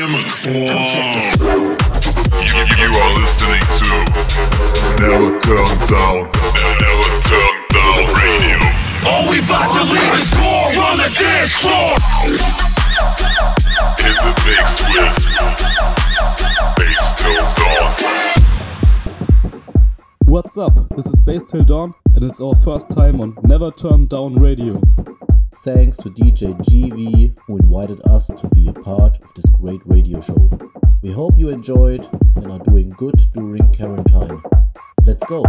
in the club. You, you are listening to Never Turn Down, Never Turn Down Radio. All we about to leave is floor on the dance floor. In the mix with Bass Till Dawn. What's up? This is Bass Till Dawn, and it's our first time on Never Turn Down Radio. Thanks to DJ GV who invited us to be a part of this great radio show. We hope you enjoyed and are doing good during quarantine. Let's go!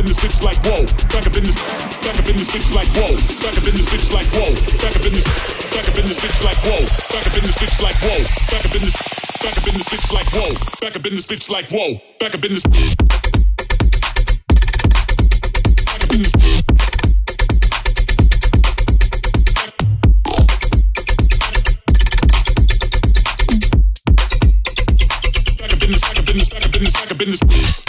In this bitch like whoa. Back up in this. Back up in this bitch like whoa. Back up in this bitch like whoa. Back up in this. Back up in this bitch like whoa. Back up in this bitch like whoa. Back up in this. Back up in this bitch like whoa. Back up in this bitch like whoa. Back up in this. Back up in this. Back up in this. Back up in this. Back up in this. Back up in this.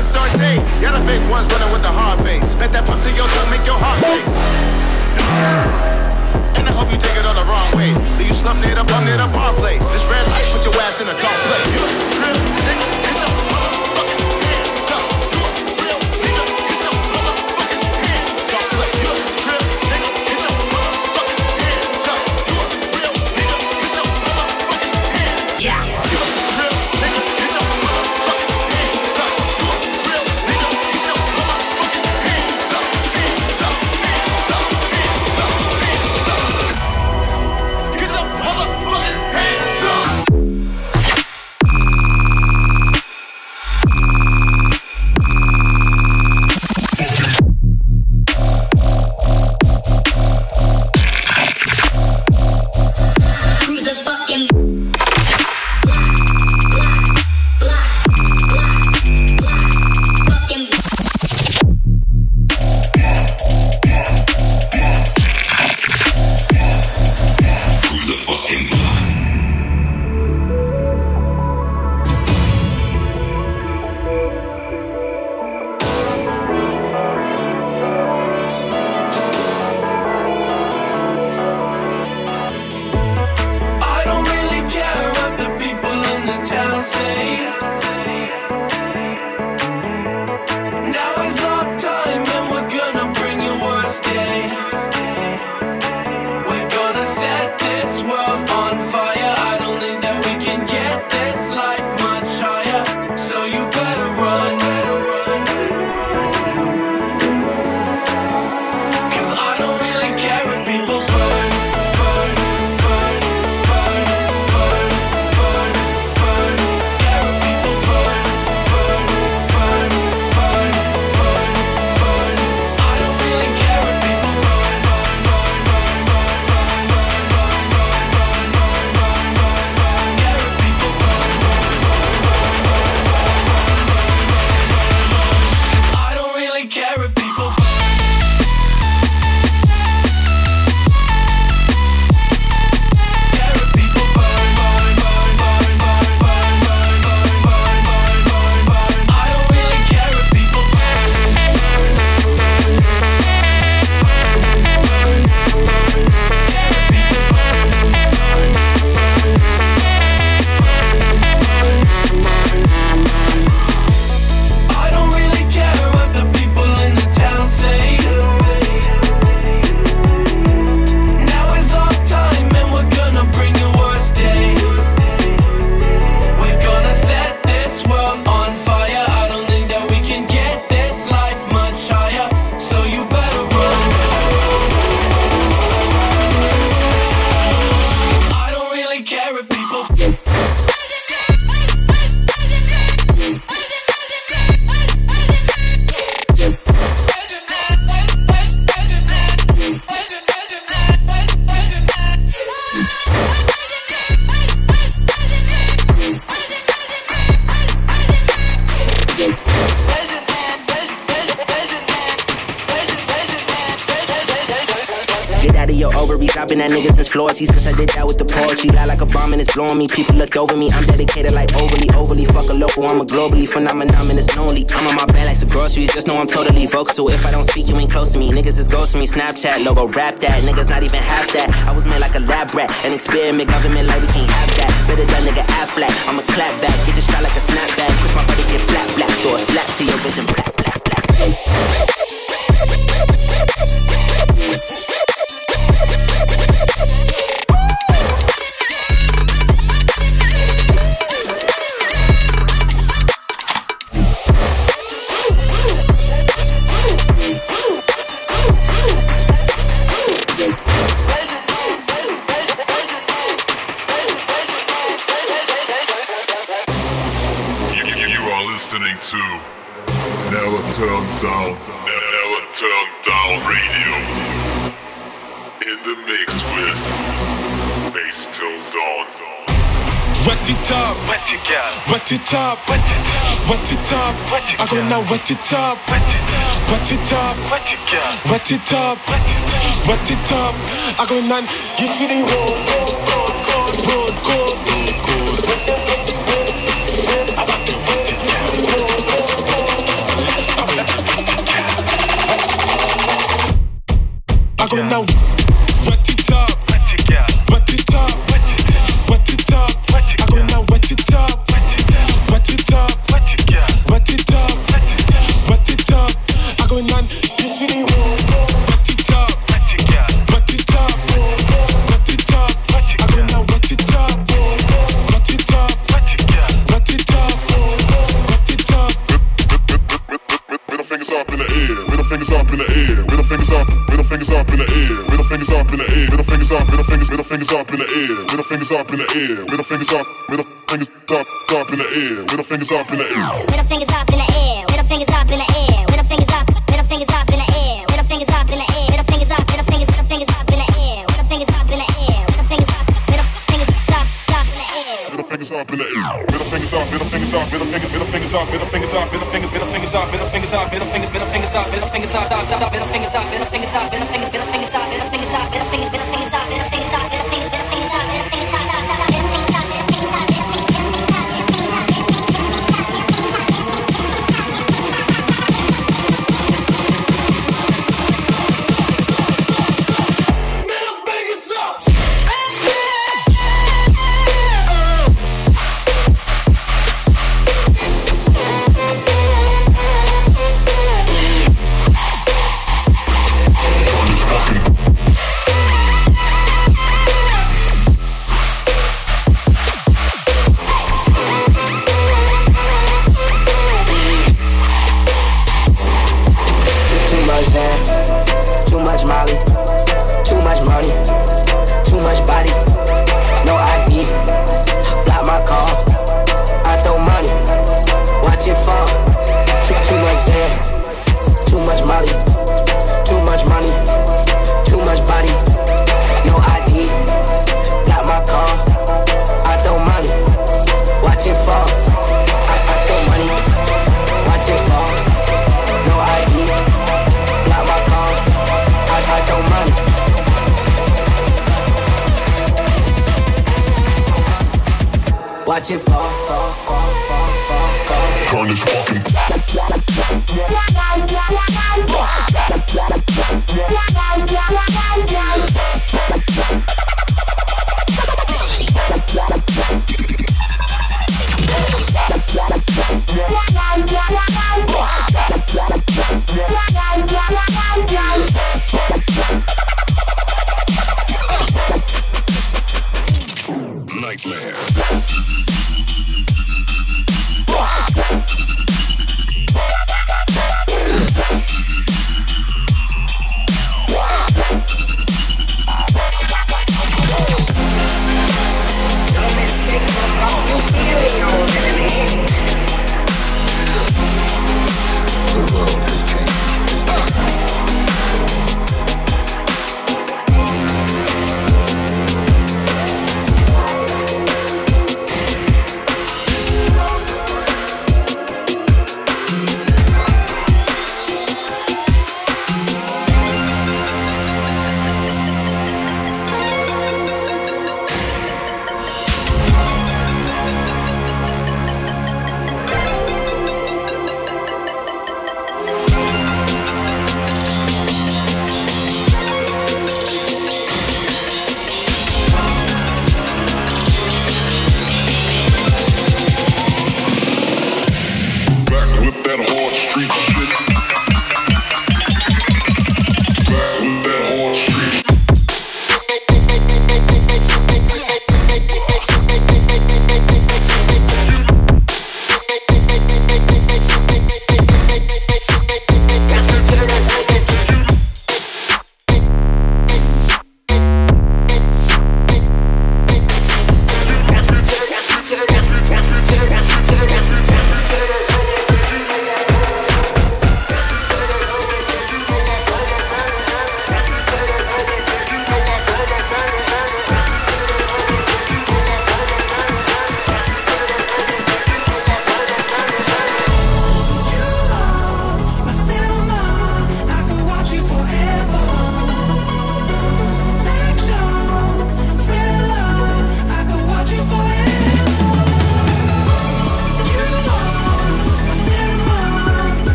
Gonna sauteed. Y'all the fake ones running with the hard face. Bet that pump to your tongue make your heart race. And I hope you take it all the wrong way. Leave you slumped near the bum near the bar place. This red light put your ass in a dark place. You trip, nigga, been at niggas since floor cheese, cause I did that with the poetry. Lie like a bomb and it's blowing me. People look over me. I'm dedicated like overly, overly. Fuck a local, I'm a globally phenomenon and it's lonely. I'm on my bed like some groceries. Just know I'm totally vocal. So if I don't speak, you ain't close to me. Niggas is ghost to me. Snapchat logo, rap that. Niggas not even half that. I was made like a lab rat. An experiment government like we can't have that. Better done nigga act flat. I'm a clap back. Get this shot like a snapback. Push my body get flat, black. Throw a slap to your vision. Black, black, black. What it up, What it up. I gonna What it up, What it up, What it up, What it up. I gonna give you the road, road, road, road, road. I want to wet it down. I gonna. fingers up in the air, with middle fingers up in the air, with middle fingers up, with middle fingers up, up in the air, with middle fingers up in the air. with Middle fingers up.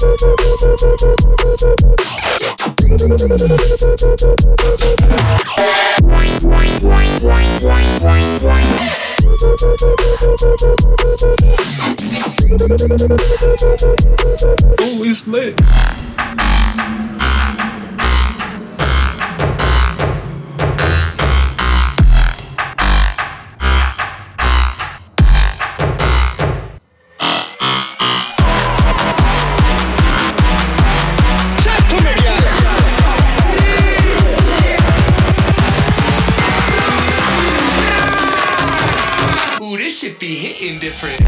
Ooh, it's lit. Different.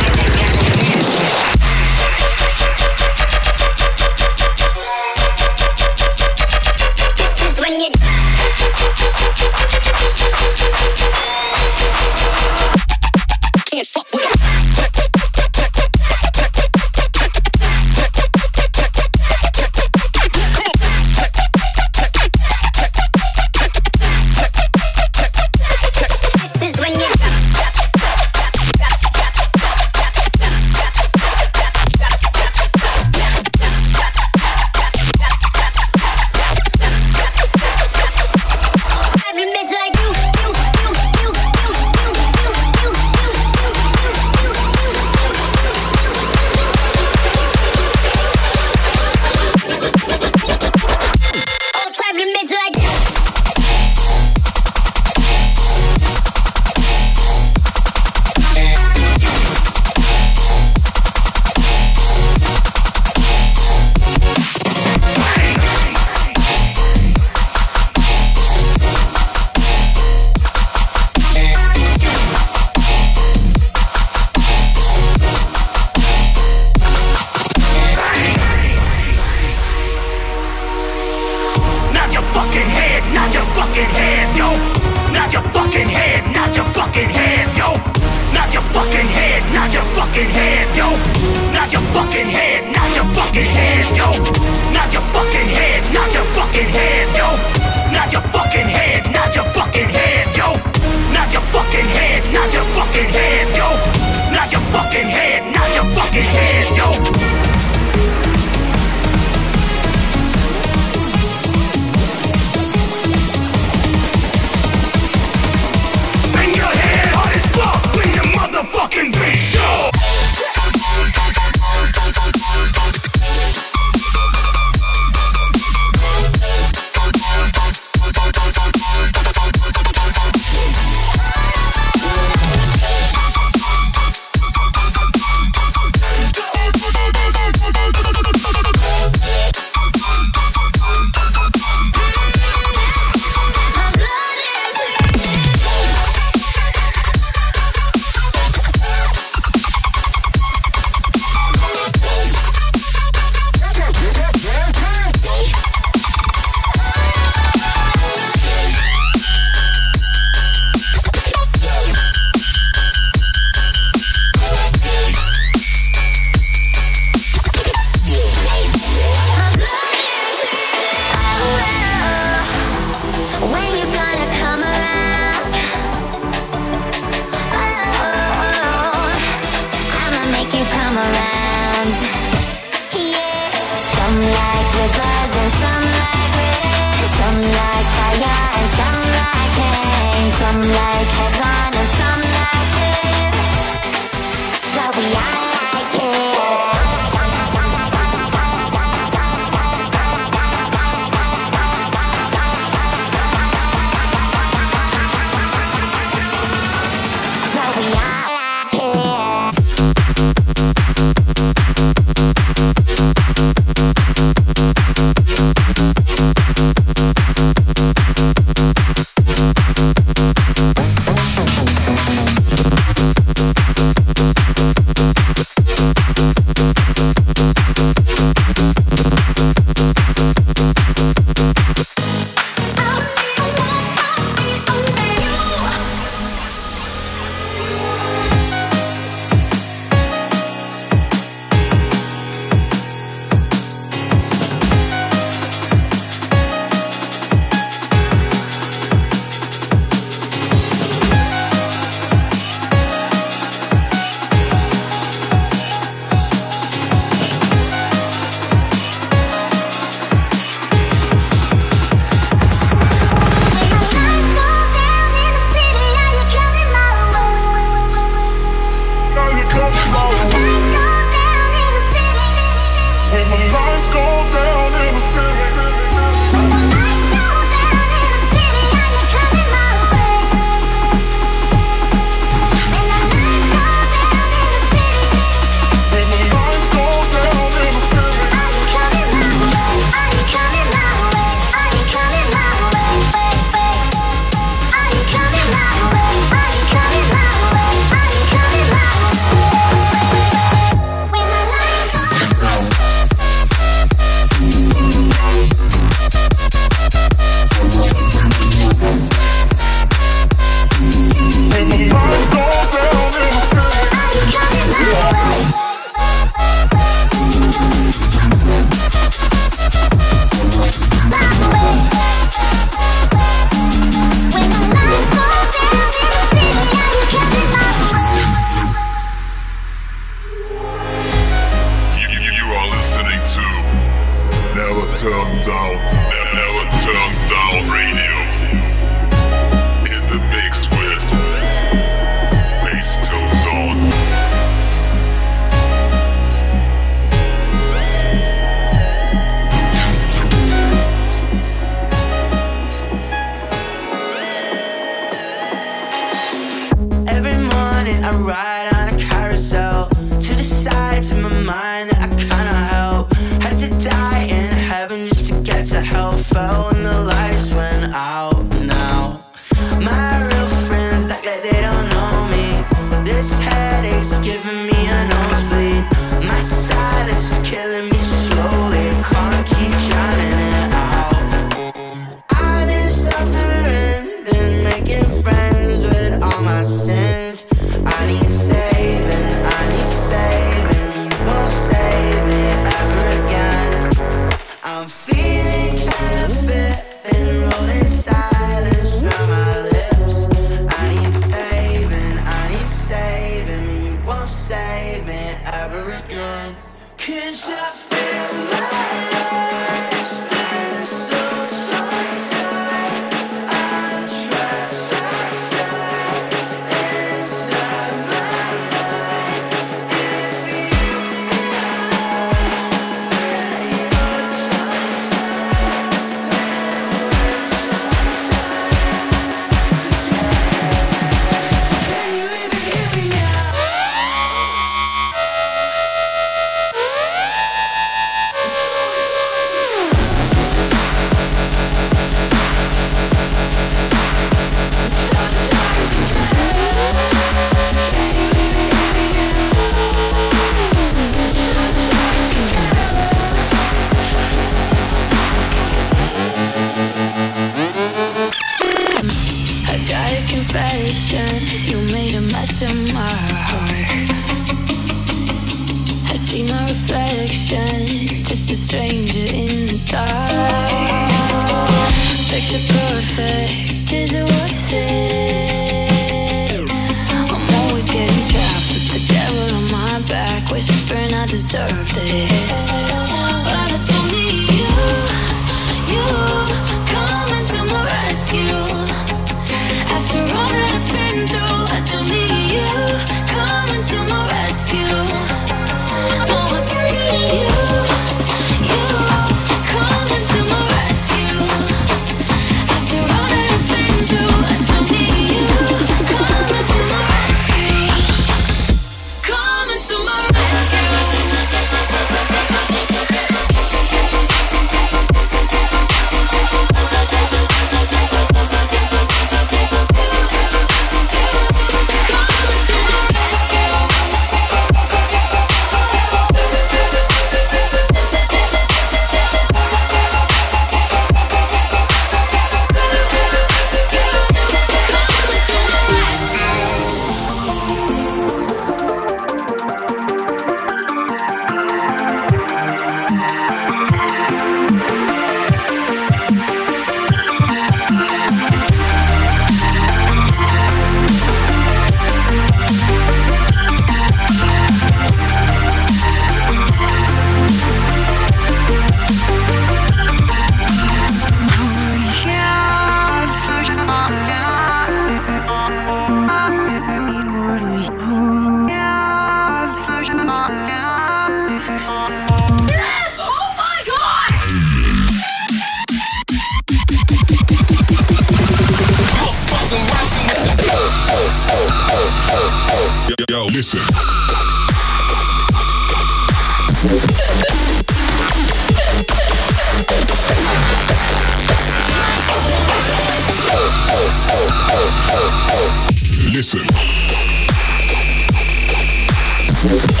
Yes!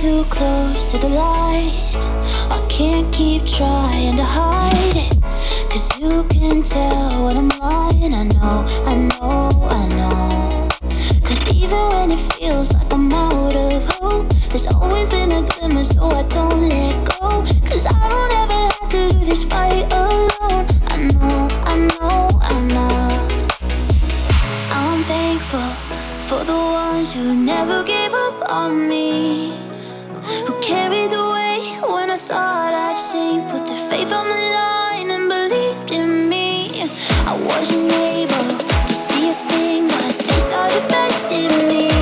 Too close to the light. I can't keep trying to hide it. Cause you can tell when I'm lying. I know, I know, I know. Cause even when it feels like I'm out of hope, there's always been a glimmer, so I don't let go. Cause I don't ever have to do this fight alone. I know, I know, I know. I'm thankful for the ones who never gave up on me. Who carried the weight when I thought I'd sink? Put their faith on the line and believed in me. I wasn't able to see a thing But they saw the best in me.